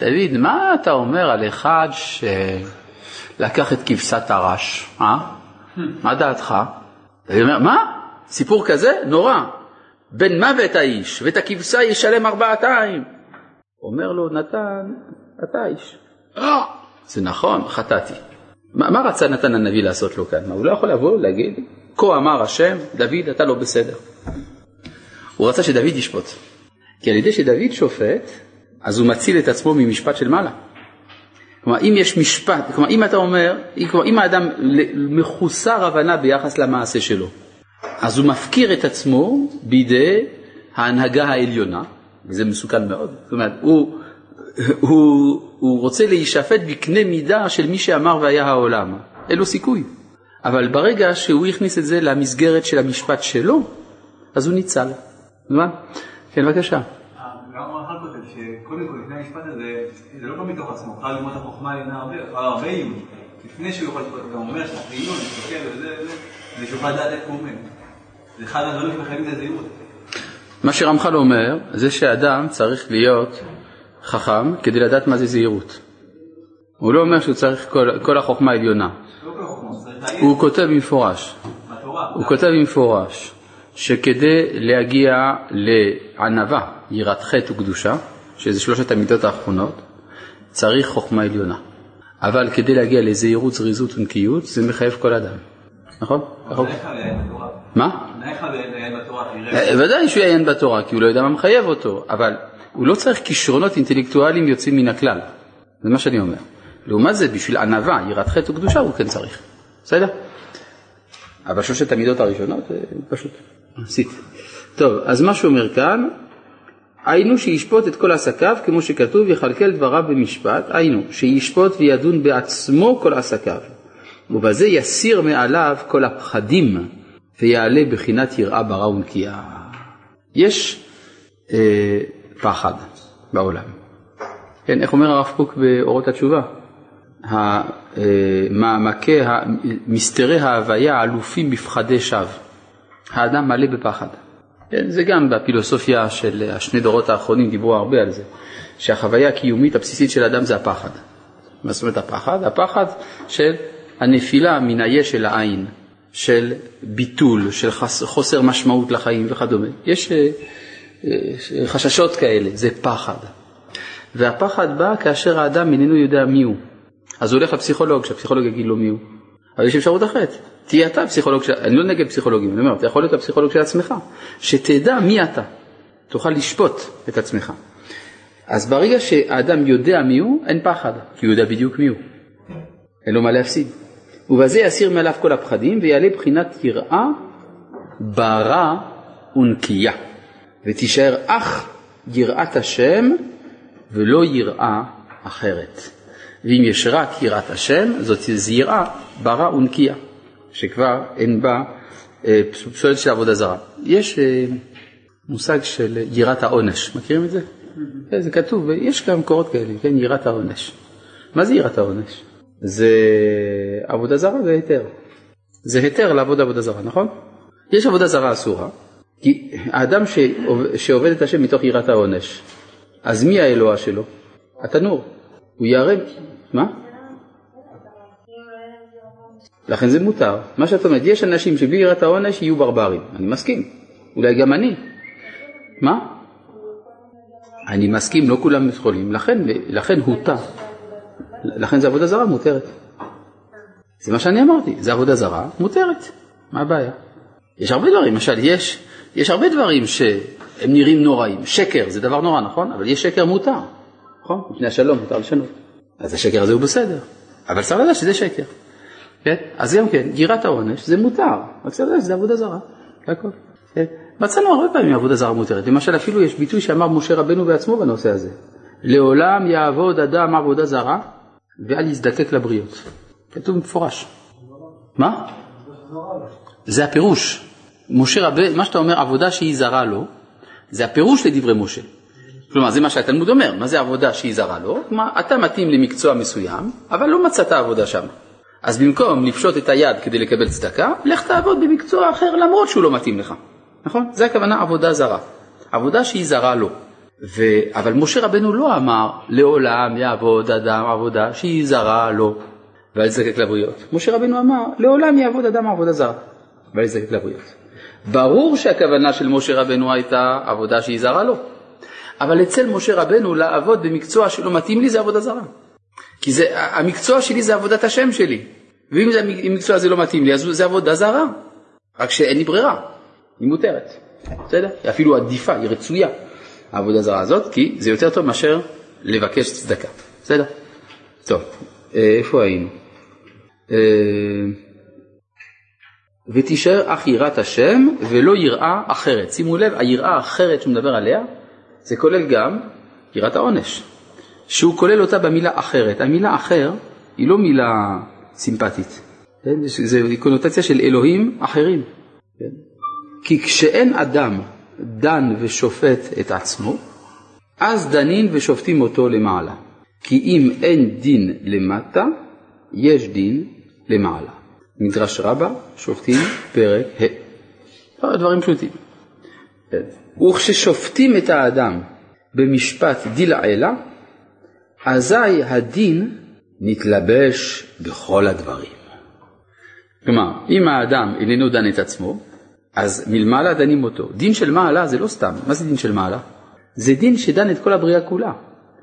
S1: דוד, מה אתה אומר על אחד שלקח את כבשת הרש, אה? מה דעתך? דוד אומר, מה? סיפור כזה? נורא. בן מוות האיש, ואת הכבשה ישלם ארבעתיים. אומר לו נתן, אתה האיש. זה נכון, חטאתי. מה, מה רצה נתן הנביא לעשות לו כאן? מה, הוא לא יכול לבוא להגיד, כה אמר השם, דוד אתה לא בסדר. הוא רצה שדוד ישפוט. כי על ידי שדוד שופט, אז הוא מציל את עצמו ממשפט של מעלה. כלומר, אם יש משפט, כלומר, אם אתה אומר, כלומר, אם האדם מחוסר הבנה ביחס למעשה שלו, אז הוא מפקיר את עצמו בידי ההנהגה העליונה, וזה מסוכן מאוד. זאת אומרת, הוא, הוא, הוא רוצה להישפט בקנה מידה של מי שאמר והיה העולם. אין לו סיכוי. אבל ברגע שהוא הכניס את זה למסגרת של המשפט שלו, אז הוא ניצל. מה? כן, בבקשה.
S2: גם הרמח"ל כותב שקודם כל המשפט הזה, זה לא בא מתוך עצמו, בכלל ללמוד החוכמה לינה הרבה, הרבה עיון. לפני שהוא יכול, גם אומר שאחרי עיון, מסתכל וזה, זה שהוא יכול לדעת איך הוא אומר. זה אחד הדברים שמחייבים את הזהירות.
S1: מה שרמח"ל אומר, זה שאדם צריך להיות חכם כדי לדעת מה זה זהירות. הוא לא אומר שהוא צריך כל, כל החוכמה העליונה.
S2: לא
S1: הוא כותב במפורש. הוא כותב במפורש, שכדי להגיע לענווה, יראת חטא וקדושה, שזה שלושת המידות האחרונות, צריך חוכמה עליונה. אבל כדי להגיע לזהירות, זריזות ונקיות, זה מחייב כל אדם. נכון? נכון. מה? אה, ודאי שהוא יעיין בתורה, כי הוא לא יודע מה מחייב אותו, אבל הוא לא צריך כישרונות אינטלקטואליים יוצאים מן הכלל. זה מה שאני אומר. לעומת זה, בשביל ענווה, יראת חטא וקדושה, הוא כן צריך. בסדר? אבל שלושת המידות הראשונות, זה פשוט. טוב, אז מה שהוא אומר כאן, היינו שישפוט את כל עסקיו, כמו שכתוב, יכלכל דבריו במשפט, היינו, שישפוט וידון בעצמו כל עסקיו, ובזה יסיר מעליו כל הפחדים, ויעלה בחינת יראה ברא ונקייה. יש אה, פחד בעולם. כן, איך אומר הרב קוק באורות התשובה? המעמקי, מסתרי ההוויה אלופים בפחדי שווא. האדם מלא בפחד. כן, זה גם בפילוסופיה של השני דורות האחרונים דיברו הרבה על זה, שהחוויה הקיומית הבסיסית של האדם זה הפחד. מה זאת אומרת הפחד? הפחד של הנפילה מן היש אל העין, של ביטול, של חוסר משמעות לחיים וכדומה. יש אה, אה, חששות כאלה, זה פחד. והפחד בא כאשר האדם איננו יודע מי הוא. אז הוא הולך לפסיכולוג, שהפסיכולוג יגיד לו מי הוא. אבל יש אפשרות אחרת, תהיה אתה פסיכולוג, של... אני לא נגד פסיכולוגים, אני אומר, אתה יכול להיות הפסיכולוג של עצמך, שתדע מי אתה, תוכל לשפוט את עצמך. אז ברגע שהאדם יודע מי הוא, אין פחד, כי הוא יודע בדיוק מי הוא. אין לו מה להפסיד. ובזה יסיר מעליו כל הפחדים ויעלה בחינת יראה, ברא ונקייה. ותישאר אך יראת השם ולא יראה אחרת. ואם יש רק יראת השם, זאת זהירה, ברא ונקייה, שכבר אין בה אה, פסולת של עבודה זרה. יש אה, מושג של יראת העונש, מכירים את זה? Mm-hmm. זה כתוב, יש גם מקורות כאלה, כן, יראת העונש. מה זה יראת העונש? זה עבודה זרה והיתר. זה היתר לעבוד עבודה זרה, נכון? יש עבודה זרה אסורה, כי האדם שעובד את השם מתוך יראת העונש, אז מי האלוה שלו? התנור. הוא ייהרג. מה? לכן זה מותר. מה שאת אומרת, יש אנשים שבלי יראת העונש יהיו ברברים. אני מסכים. אולי גם אני. מה? אני מסכים, לא כולם יכולים. לכן, לכן הותר. לכן זה עבודה זרה מותרת. זה מה שאני אמרתי, זה עבודה זרה מותרת. מה הבעיה? יש הרבה דברים, למשל, יש, יש הרבה דברים שהם נראים נוראים. שקר זה דבר נורא, נכון? אבל יש שקר מותר. נכון? מפני השלום מותר לשנות. אז השקר הזה הוא בסדר, אבל צריך לדעת שזה שקר. כן? אז גם כן, גירת העונש זה מותר, רק צריך לדעת שזה עבודה זרה, זה הכל. כן? מצאנו הרבה פעמים עבודה זרה מותרת, למשל אפילו יש ביטוי שאמר משה רבנו בעצמו בנושא הזה, לעולם יעבוד אדם עבודה זרה ואל יזדקק לבריות. כתוב במפורש. מה? זה הפירוש. משה רבנו, מה שאתה אומר עבודה שהיא זרה לו, זה הפירוש לדברי משה. כלומר, זה מה שהתלמוד אומר, מה זה עבודה שהיא זרה לו? כלומר, אתה מתאים למקצוע מסוים, אבל לא מצאת עבודה שם. אז במקום לפשוט את היד כדי לקבל צדקה, לך תעבוד במקצוע אחר למרות שהוא לא מתאים לך. נכון? זה הכוונה עבודה זרה. עבודה שהיא זרה לו. ו... אבל משה רבנו לא אמר לעולם יעבוד אדם עבודה שהיא זרה לו ואל יזדקק לבריות. משה רבנו אמר לעולם יעבוד אדם עבודה זרה ואל יזדקק לבריות. ברור שהכוונה של משה רבנו הייתה עבודה שהיא זרה לו. אבל אצל משה רבנו לעבוד במקצוע שלא מתאים לי זה עבודה זרה. כי זה, המקצוע שלי זה עבודת השם שלי, ואם המקצוע הזה לא מתאים לי אז זה עבודה זרה, רק שאין לי ברירה, היא מותרת, בסדר? היא אפילו עדיפה, היא רצויה, העבודה זרה הזאת, כי זה יותר טוב מאשר לבקש צדקה. בסדר? טוב, אה, איפה היינו? אה, ותישאר אך יראת השם ולא יראה אחרת. שימו לב, היראה האחרת שהוא מדבר עליה, זה כולל גם יראת העונש, שהוא כולל אותה במילה אחרת. המילה אחר היא לא מילה סימפטית, כן? זה קונוטציה של אלוהים אחרים. כן? כי כשאין אדם דן ושופט את עצמו, אז דנים ושופטים אותו למעלה. כי אם אין דין למטה, יש דין למעלה. מדרש רבה, שופטים, פרק ה'. דברים פשוטים. כן. וכששופטים את האדם במשפט דילעילה, אזי הדין נתלבש בכל הדברים. כלומר, אם האדם איננו דן את עצמו, אז מלמעלה דנים אותו. דין של מעלה זה לא סתם. מה זה דין של מעלה? זה דין שדן את כל הבריאה כולה.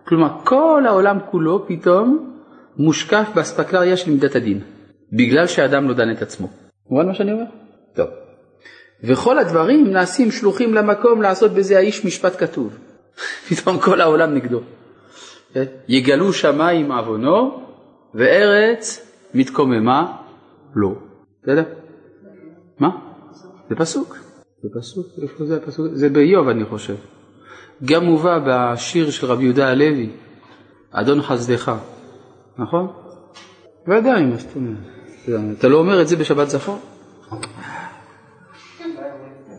S1: כלומר, כל העולם כולו פתאום מושקף באספקלריה של מידת הדין, בגלל שהאדם לא דן את עצמו. מובן מה שאני אומר? טוב. וכל הדברים נעשים שלוחים למקום לעשות בזה האיש משפט כתוב. פתאום כל העולם נגדו. יגלו שמיים עוונו וארץ מתקוממה לו. בסדר? מה? זה פסוק. זה פסוק, איפה זה הפסוק? זה באיוב אני חושב. גם מובא בשיר של רבי יהודה הלוי, אדון חסדך, נכון? ודאי, מה זאת אומרת? אתה לא אומר את זה בשבת זכור?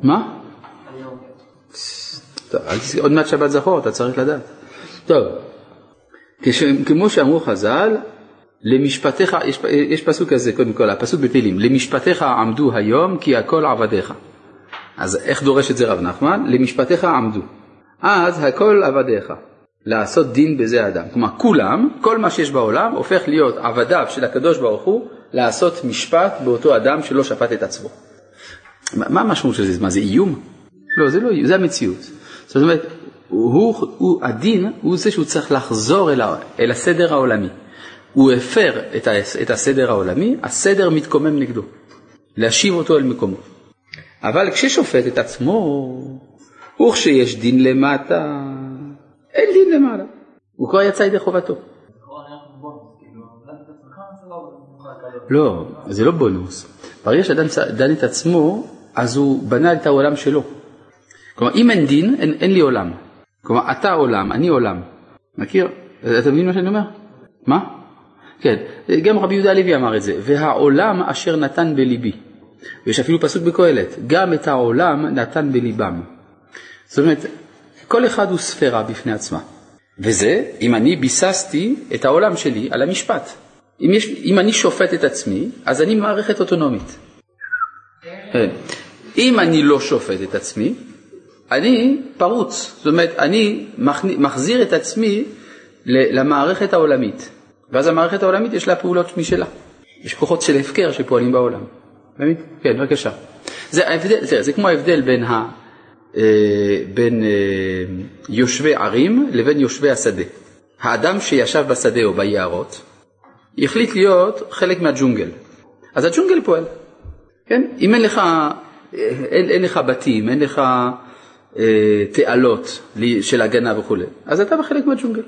S1: מה? עוד מעט שבת זכור, אתה צריך לדעת. טוב, כמו שאמרו חז"ל, למשפטיך, יש, יש פסוק כזה קודם כל, הפסוק בתהילים, למשפטיך עמדו היום כי הכל עבדיך. אז איך דורש את זה רב נחמן? למשפטיך עמדו. אז הכל עבדיך, לעשות דין בזה אדם. כלומר, כולם, כל מה שיש בעולם, הופך להיות עבדיו של הקדוש ברוך הוא, לעשות משפט באותו אדם שלא שפט את עצמו. מה המשמעות של זה? מה זה איום? לא, זה לא איום, זה המציאות. זאת אומרת, הוא, הוא, הדין הוא זה שהוא צריך לחזור אל, אל הסדר העולמי. הוא הפר את, ה, את הסדר העולמי, הסדר מתקומם נגדו. להשיב אותו אל מקומו. אבל כששופט את עצמו, וכשיש דין למטה, אין דין למעלה. הוא כבר יצא ידי חובתו. לא, זה לא בונוס. ברגע שאדם דן את עצמו, אז הוא בנה את העולם שלו. כלומר, אם אין דין, אין, אין לי עולם. כלומר, אתה עולם, אני עולם. מכיר? אתה מבין מה שאני אומר? מה? כן, גם רבי יהודה הלוי אמר את זה, והעולם אשר נתן בליבי. ויש אפילו פסוק בקהלת, גם את העולם נתן בליבם. זאת אומרת, כל אחד הוא ספירה בפני עצמה. וזה, אם אני ביססתי את העולם שלי על המשפט. אם, יש, אם אני שופט את עצמי, אז אני מערכת אוטונומית. כן. אם אני לא שופט את עצמי, אני פרוץ. זאת אומרת, אני מחזיר את עצמי למערכת העולמית. ואז המערכת העולמית יש לה פעולות משלה. יש כוחות של הפקר שפועלים בעולם. כן, בבקשה. זה, ההבדל, זה, זה כמו ההבדל בין, ה, אה, בין אה, יושבי ערים לבין יושבי השדה. האדם שישב בשדה או ביערות החליט להיות חלק מהג'ונגל. אז הג'ונגל פועל. כן? אם אין לך, אין, אין לך בתים, אין לך אה, תעלות של הגנה וכולי, אז אתה בחלק מהג'ונגל.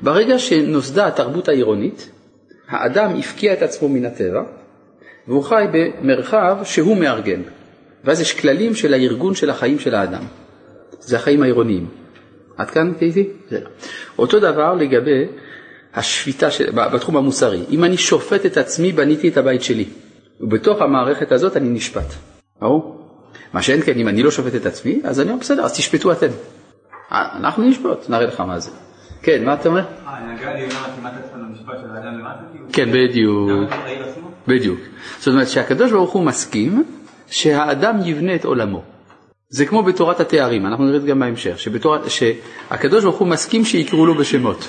S1: ברגע שנוסדה התרבות העירונית, האדם הפקיע את עצמו מן הטבע, והוא חי במרחב שהוא מארגן. ואז יש כללים של הארגון של החיים של האדם. זה החיים העירוניים. עד כאן קייטי? אותו דבר לגבי השפיטה של, בתחום המוסרי. אם אני שופט את עצמי, בניתי את הבית שלי. ובתוך המערכת הזאת אני נשפט. ברור? מה שאין כן, אם אני לא שופט את עצמי, אז אני אומר, בסדר, אז תשפטו אתם. אה, אנחנו נשפוט, נראה לך מה זה. כן, מה אתה אומר? כן, בדיוק. בדיוק. זאת אומרת שהקדוש ברוך הוא מסכים שהאדם יבנה את עולמו. זה כמו בתורת התארים, אנחנו נראה את זה גם בהמשך, שבתור... שהקדוש ברוך הוא מסכים שיקראו לו בשמות.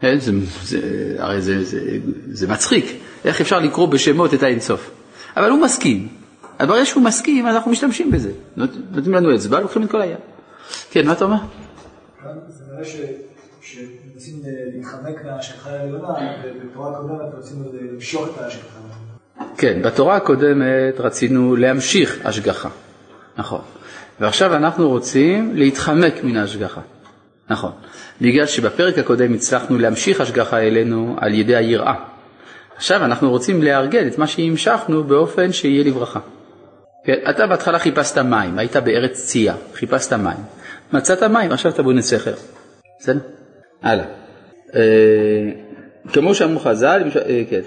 S1: כן, זה, זה, הרי זה, זה, זה מצחיק, איך אפשר לקרוא בשמות את האינסוף. אבל הוא מסכים. אז ברגע שהוא מסכים, אנחנו משתמשים בזה. נותנים לנו אצבע, לוקחים את כל היד. כן, מה אתה אומר?
S4: זה נראה שמנסים להתחמק מההשגחה העליונה, ובתורה הקודמת רוצים למשוך את ההשגחה.
S1: כן, בתורה הקודמת רצינו להמשיך השגחה, נכון. ועכשיו אנחנו רוצים להתחמק מן ההשגחה. נכון, בגלל שבפרק הקודם הצלחנו להמשיך השגחה אלינו על ידי היראה. עכשיו אנחנו רוצים לארגן את מה שהמשכנו באופן שיהיה לברכה. כן, אתה בהתחלה חיפשת מים, היית בארץ צייה, חיפשת מים. מצאת מים, עכשיו אתה בונה סכר. בסדר? הלאה. אה, כמו שאמרו חז"ל, אה, כן.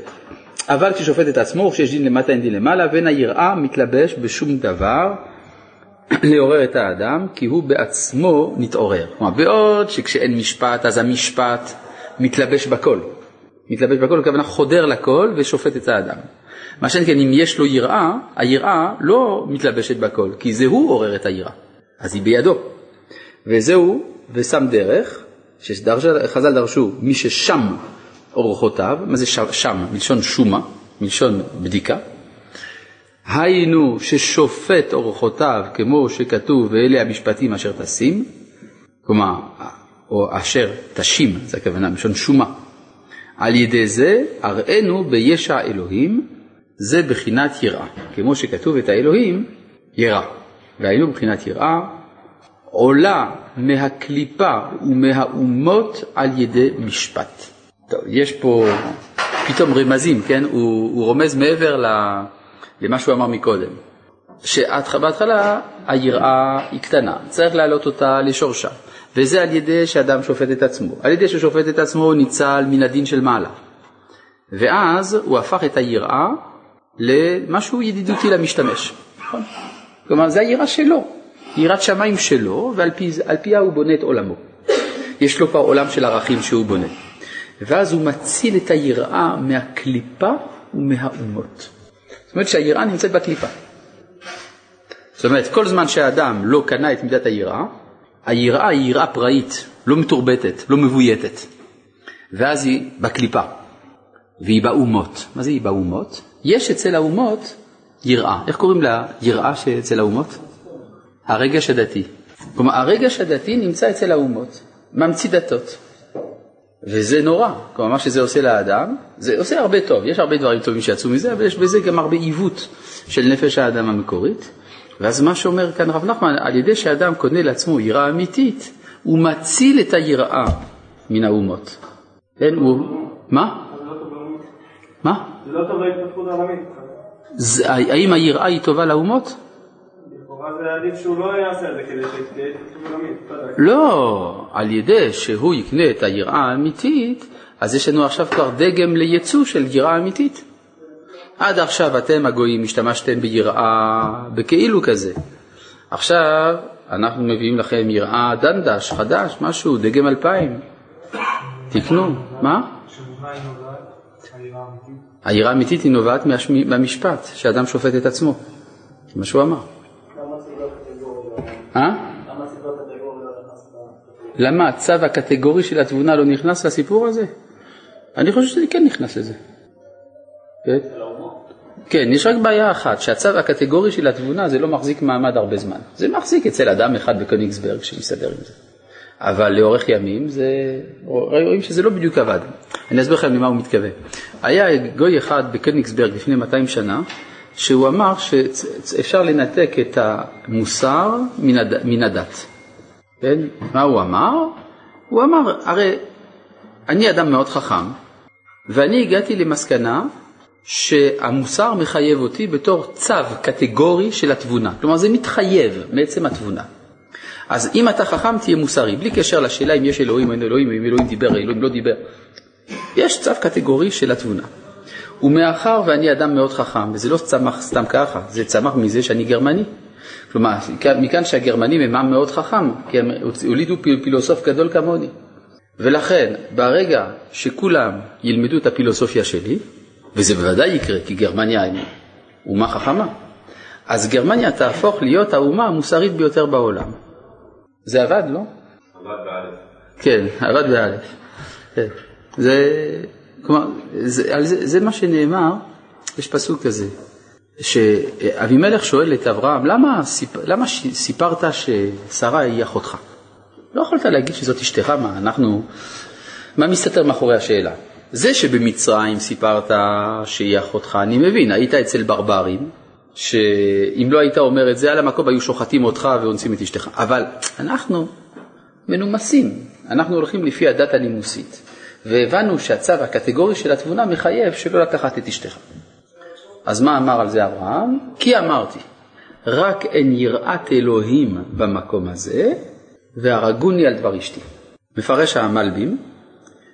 S1: אבל כששופט את עצמו, וכשיש דין למטה אין דין למעלה, ואין היראה מתלבש בשום דבר לעורר את האדם, כי הוא בעצמו נתעורר. כלומר, בעוד שכשאין משפט, אז המשפט מתלבש בכל. מתלבש בכל, הכוונה חודר לכל ושופט את האדם. מה שאין כן, אם יש לו יראה, היראה לא מתלבשת בכל, כי זה הוא עורר את היראה, אז היא בידו. וזהו, ושם דרך, שחז"ל דרשו, מי ששם אורחותיו, מה זה שם? מלשון שומה, מלשון בדיקה. היינו ששופט אורחותיו כמו שכתוב ואלה המשפטים אשר תשים, כלומר, או אשר תשים, זה הכוונה, מלשון שומה. על ידי זה הראינו בישע אלוהים, זה בחינת יראה. כמו שכתוב את האלוהים, יראה. והיינו בחינת יראה, עולה מהקליפה ומהאומות על ידי משפט. טוב, יש פה פתאום רמזים, כן? הוא, הוא רומז מעבר למה שהוא אמר מקודם. שבהתחלה היראה היא קטנה, צריך להעלות אותה לשורשה, וזה על ידי שאדם שופט את עצמו. על ידי ששופט את עצמו הוא ניצל מן הדין של מעלה. ואז הוא הפך את היראה למשהו ידידותי למשתמש. נכון? כלומר, זה היראה שלו, יראת שמיים שלו, ועל פי, פיה הוא בונה את עולמו. יש לו כבר עולם של ערכים שהוא בונה. ואז הוא מציל את היראה מהקליפה ומהאומות. זאת אומרת שהיראה נמצאת בקליפה. זאת אומרת, כל זמן שהאדם לא קנה את מידת היראה, היראה היא יראה פראית, לא מתורבתת, לא מבויתת. ואז היא בקליפה, והיא באומות. מה זה היא באומות? יש אצל האומות יראה. איך קוראים לה יראה שאצל האומות? הרגש הדתי. כלומר, הרגש הדתי נמצא אצל האומות, ממציא דתות. וזה נורא, כלומר מה שזה עושה לאדם, זה עושה הרבה טוב, יש הרבה דברים טובים שיצאו מזה, אבל יש בזה גם הרבה עיוות של נפש האדם המקורית. ואז מה שאומר כאן רב נחמן, על ידי שאדם קונה לעצמו יראה אמיתית, הוא מציל את היראה מן האומות. כן, הוא... מה? מה?
S5: זה לא טוב להתפתחות העולמית.
S1: האם היראה היא טובה לאומות?
S5: לא עולמית.
S1: לא, על ידי שהוא יקנה את היראה האמיתית, אז יש לנו עכשיו כבר דגם לייצוא של יראה אמיתית. עד עכשיו אתם הגויים השתמשתם ביראה בכאילו כזה. עכשיו אנחנו מביאים לכם יראה דנדש, חדש, משהו, דגם אלפיים. תקנו, מה? היראה האמיתית היא נובעת מהמשפט, שאדם שופט את עצמו, זה מה שהוא אמר. אה? למה הצו הקטגורי של התבונה לא נכנס לסיפור הזה? אני חושב שזה כן נכנס לזה. כן? כן, יש רק בעיה אחת, שהצו הקטגורי של התבונה זה לא מחזיק מעמד הרבה זמן. זה מחזיק אצל אדם אחד בקוניגסברג שמסתדר עם זה. אבל לאורך ימים זה, רואים שזה לא בדיוק עבד. אני אסביר לכם למה הוא מתכוון. היה גוי אחד בקוניגסברג לפני 200 שנה, שהוא אמר שאפשר לנתק את המוסר מן, הד... מן הדת. כן? מה הוא אמר? הוא אמר, הרי אני אדם מאוד חכם, ואני הגעתי למסקנה שהמוסר מחייב אותי בתור צו קטגורי של התבונה. כלומר, זה מתחייב מעצם התבונה. אז אם אתה חכם, תהיה מוסרי, בלי קשר לשאלה אם יש אלוהים או אין אלוהים, אם אלוהים דיבר, אלוהים לא דיבר. יש צו קטגורי של התבונה. ומאחר ואני אדם מאוד חכם, וזה לא צמח סתם ככה, זה צמח מזה שאני גרמני. כלומר, מכאן שהגרמנים הם עם מאוד חכם, כי הם הולידו פילוסוף גדול כמוני. ולכן, ברגע שכולם ילמדו את הפילוסופיה שלי, וזה בוודאי יקרה, כי גרמניה היא אומה חכמה, אז גרמניה תהפוך להיות האומה המוסרית ביותר בעולם. זה עבד, לא?
S5: עבד באלף.
S1: כן, עבד באלף. כן. זה, כלומר, זה, זה, זה מה שנאמר, יש פסוק כזה, שאבימלך שואל את אברהם, למה, סיפ, למה סיפרת ששרה היא אחותך? לא יכולת להגיד שזאת אשתך, מה אנחנו, מה מסתתר מאחורי השאלה? זה שבמצרים סיפרת שהיא אחותך, אני מבין, היית אצל ברברים, שאם לא היית אומר את זה על המקום היו שוחטים אותך ואונסים את אשתך. אבל אנחנו מנומסים, אנחנו הולכים לפי הדת הנימוסית, והבנו שהצו הקטגורי של התבונה מחייב שלא לקחת את אשתך. אז מה אמר על זה אברהם? כי אמרתי, רק אין יראת אלוהים במקום הזה, והרגוני על דבר אשתי. מפרש המלבים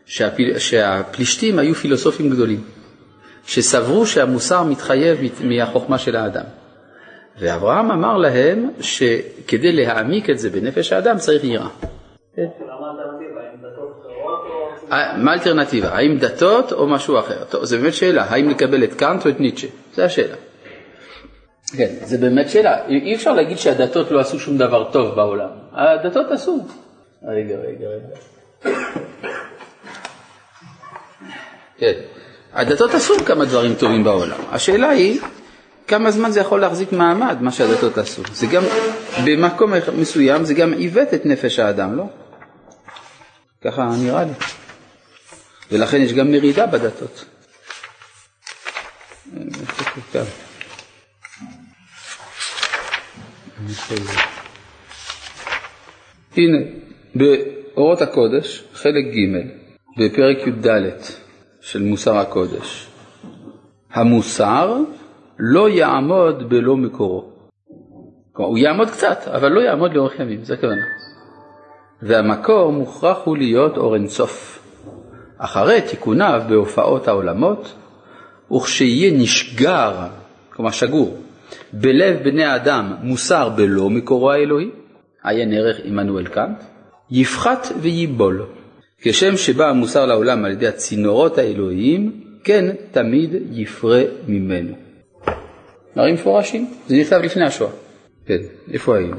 S1: שהפל... שהפלישתים היו פילוסופים גדולים, שסברו שהמוסר מתחייב מהחוכמה של האדם. ואברהם אמר להם שכדי להעמיק את זה בנפש האדם צריך יראה. אה, מה האלטרנטיבה? האם דתות או משהו אחר? טוב, זו באמת שאלה, האם לקבל את קאנט או את ניטשה? זו השאלה. כן, זו באמת שאלה. אי אפשר להגיד שהדתות לא עשו שום דבר טוב בעולם. הדתות עשו. רגע, רגע, רגע. כן, הדתות עשו כמה דברים טובים בעולם. השאלה היא, כמה זמן זה יכול להחזיק מעמד, מה שהדתות עשו. זה גם, במקום מסוים, זה גם עיוות את נפש האדם, לא? ככה נראה לי. ולכן יש גם מרידה בדתות. הנה, באורות הקודש, חלק ג', בפרק י"ד של מוסר הקודש, המוסר לא יעמוד בלא מקורו. כלומר, הוא יעמוד קצת, אבל לא יעמוד לאורך ימים, זה הכוונה. והמקור מוכרח הוא להיות אור אינסוף. אחרי תיקוניו בהופעות העולמות, וכשיהיה נשגר, כלומר שגור, בלב בני האדם מוסר בלא מקורו האלוהי, עיין ערך עמנואל קאנט, יפחת וייבול. כשם שבא המוסר לעולם על ידי הצינורות האלוהיים, כן תמיד יפרה ממנו. דברים מפורשים, זה נכתב לפני השואה. כן, איפה היינו?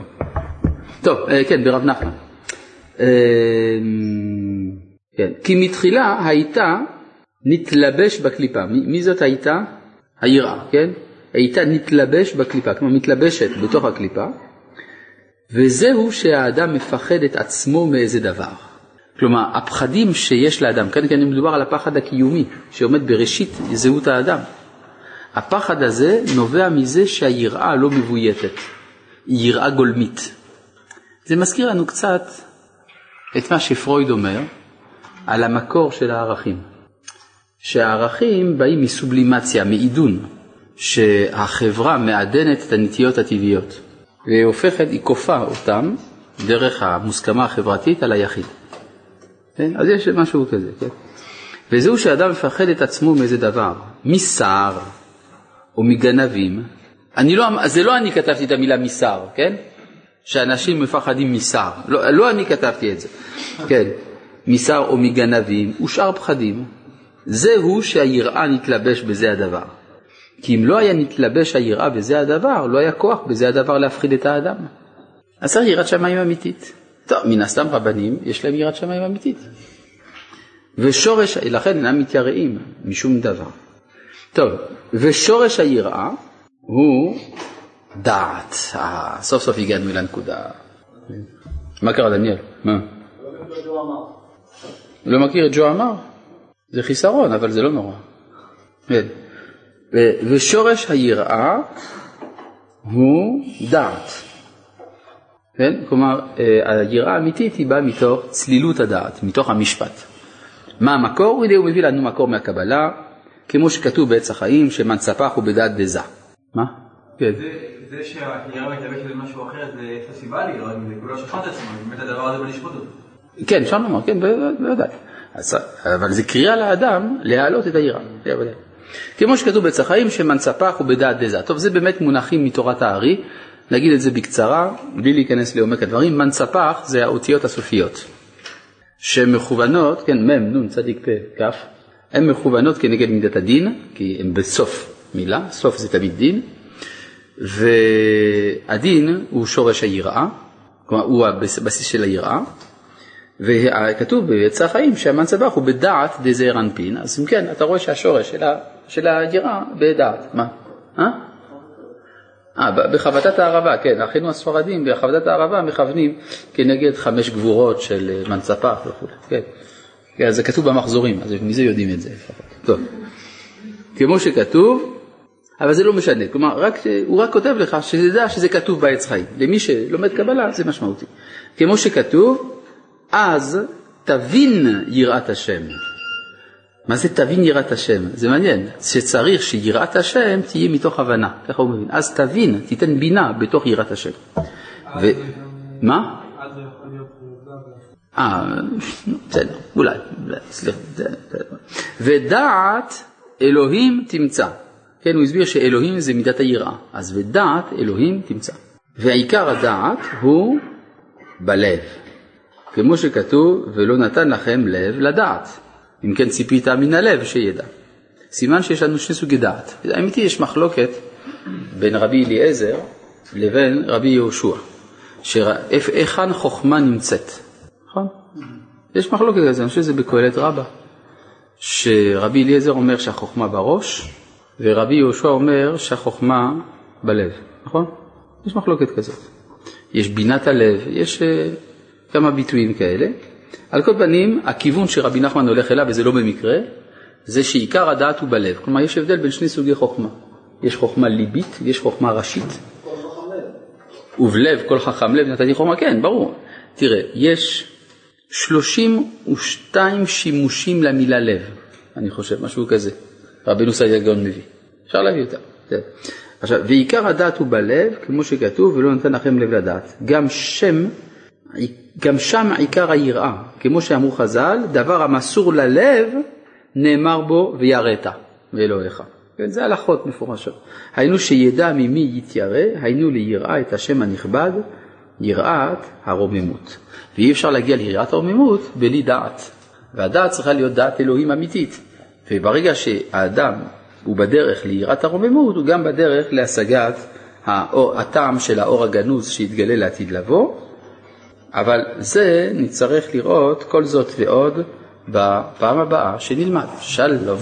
S1: טוב, אה, כן, ברב נחמן. אה, כן, כי מתחילה הייתה נתלבש בקליפה. מי זאת הייתה? היראה, כן? הייתה נתלבש בקליפה, כלומר מתלבשת בתוך הקליפה, וזהו שהאדם מפחד את עצמו מאיזה דבר. כלומר, הפחדים שיש לאדם, כאן כאן מדובר על הפחד הקיומי, שעומד בראשית זהות האדם. הפחד הזה נובע מזה שהיראה לא מבויתת, היא יראה גולמית. זה מזכיר לנו קצת את מה שפרויד אומר על המקור של הערכים. שהערכים באים מסובלימציה, מעידון, שהחברה מעדנת את הנטיות הטבעיות, והיא הופכת, היא כופה אותם דרך המוסכמה החברתית על היחיד. כן? אז יש משהו כזה, כן? וזהו שאדם מפחד את עצמו מאיזה דבר, מסער או מגנבים. אני לא, זה לא אני כתבתי את המילה מסער, כן? שאנשים מפחדים מסער. לא, לא אני כתבתי את זה, כן? מסער או מגנבים ושאר פחדים. זהו שהיראה נתלבש בזה הדבר. כי אם לא היה נתלבש היראה בזה הדבר, לא היה כוח בזה הדבר להפחיד את האדם. אז צריך יראת שמיים אמיתית. טוב, מן הסתם רבנים, יש להם יראת שמיים אמיתית. ושורש, לכן אינם מתייראים משום דבר. טוב, ושורש היראה הוא דעת. אה, סוף סוף הגענו אל הנקודה. מה קרה, דניאל? מה? לא מכיר את ג'ו אמר? זה חיסרון, אבל זה לא נורא. כן. ושורש היראה הוא דעת. כן? כלומר, אה, היראה האמיתית היא באה מתוך צלילות הדעת, מתוך המשפט. מה המקור? הנה הוא מביא לנו מקור מהקבלה, כמו שכתוב בעץ החיים, שמאן ספח הוא בדעת דזה. מה? כן.
S2: זה שהיראה מתלבשת במשהו אחר, זה יש לה סיבה ליראה, זה כולו שפט עצמו, באמת הדבר הזה בלשפוט אותו.
S1: כן, אפשר לומר, כן, בוודאי. אבל זה קריאה לאדם להעלות את היראה, בוודאי. כמו שכתוב בעץ החיים, שמאן ספח הוא בדעת דזה. טוב, זה באמת מונחים מתורת הארי, נגיד את זה בקצרה, בלי להיכנס לעומק הדברים, מנספח זה האותיות הסופיות, שהן מכוונות, כן, מ', נ', צדיק, פ', כ', הן מכוונות כנגד מידת הדין, כי הן בסוף מילה, סוף זה תמיד דין, והדין הוא שורש היראה, כלומר הוא הבסיס של היראה, וכתוב בעץ החיים שהמנצבח הוא בדעת דזעיר אנפין, אז אם כן, אתה רואה שהשורש של היראה בדעת, מה? אה? אה, בחבטת הערבה, כן, אחינו הספרדים בחבטת הערבה מכוונים כנגד חמש גבורות של אה, מנצפה וכו', כן. כן, זה כתוב במחזורים, אז מזה יודעים את זה לפחות. טוב. כמו שכתוב, אבל זה לא משנה, כלומר, רק, הוא רק כותב לך שתדע שזה כתוב בעץ חיים. למי שלומד קבלה זה משמעותי. כמו שכתוב, אז תבין יראת השם. מה זה תבין יראת השם? זה מעניין, שצריך שיראת השם תהיה מתוך הבנה, ככה הוא מבין. אז תבין, תיתן בינה בתוך יראת השם. ו... מה? אה, בסדר, אולי, סליחה, ודעת אלוהים תמצא. כן, הוא הסביר שאלוהים זה מידת היראה, אז ודעת אלוהים תמצא. ועיקר הדעת הוא בלב, כמו שכתוב, ולא נתן לכם לב לדעת. אם כן ציפית מן הלב שידע. סימן שיש לנו שני סוגי דעת. האמת היא, יש מחלוקת בין רבי אליעזר לבין רבי יהושע, שהיכן חוכמה נמצאת, נכון? יש מחלוקת כזה, אני חושב שזה בקהלת רבה, שרבי אליעזר אומר שהחוכמה בראש, ורבי יהושע אומר שהחוכמה בלב, נכון? יש מחלוקת כזאת. יש בינת הלב, יש uh, כמה ביטויים כאלה. על כל פנים, הכיוון שרבי נחמן הולך אליו, וזה לא במקרה, זה שעיקר הדעת הוא בלב. כלומר, יש הבדל בין שני סוגי חוכמה. יש חוכמה ליבית, יש חוכמה ראשית. ובלב כל חכם לב נתתי חוכמה, כן, ברור. תראה, יש 32 שימושים למילה לב, אני חושב, משהו כזה. רבנו סעיד הגאון מביא. אפשר להביא אותה. עכשיו, ועיקר הדעת הוא בלב, כמו שכתוב, ולא נותן לכם לב לדעת. גם שם, גם שם עיקר היראה, כמו שאמרו חז"ל, דבר המסור ללב, נאמר בו ויראת ואלוהיך. כן, זה הלכות מפורשות. היינו שידע ממי יתיירא, היינו ליראה את השם הנכבד, יראת הרוממות. ואי אפשר להגיע ליראת הרוממות בלי דעת. והדעת צריכה להיות דעת אלוהים אמיתית. וברגע שהאדם הוא בדרך ליראת הרוממות, הוא גם בדרך להשגת האור, הטעם של האור הגנוז שיתגלה לעתיד לבוא, אבל זה נצטרך לראות כל זאת ועוד בפעם הבאה שנלמד. שלום.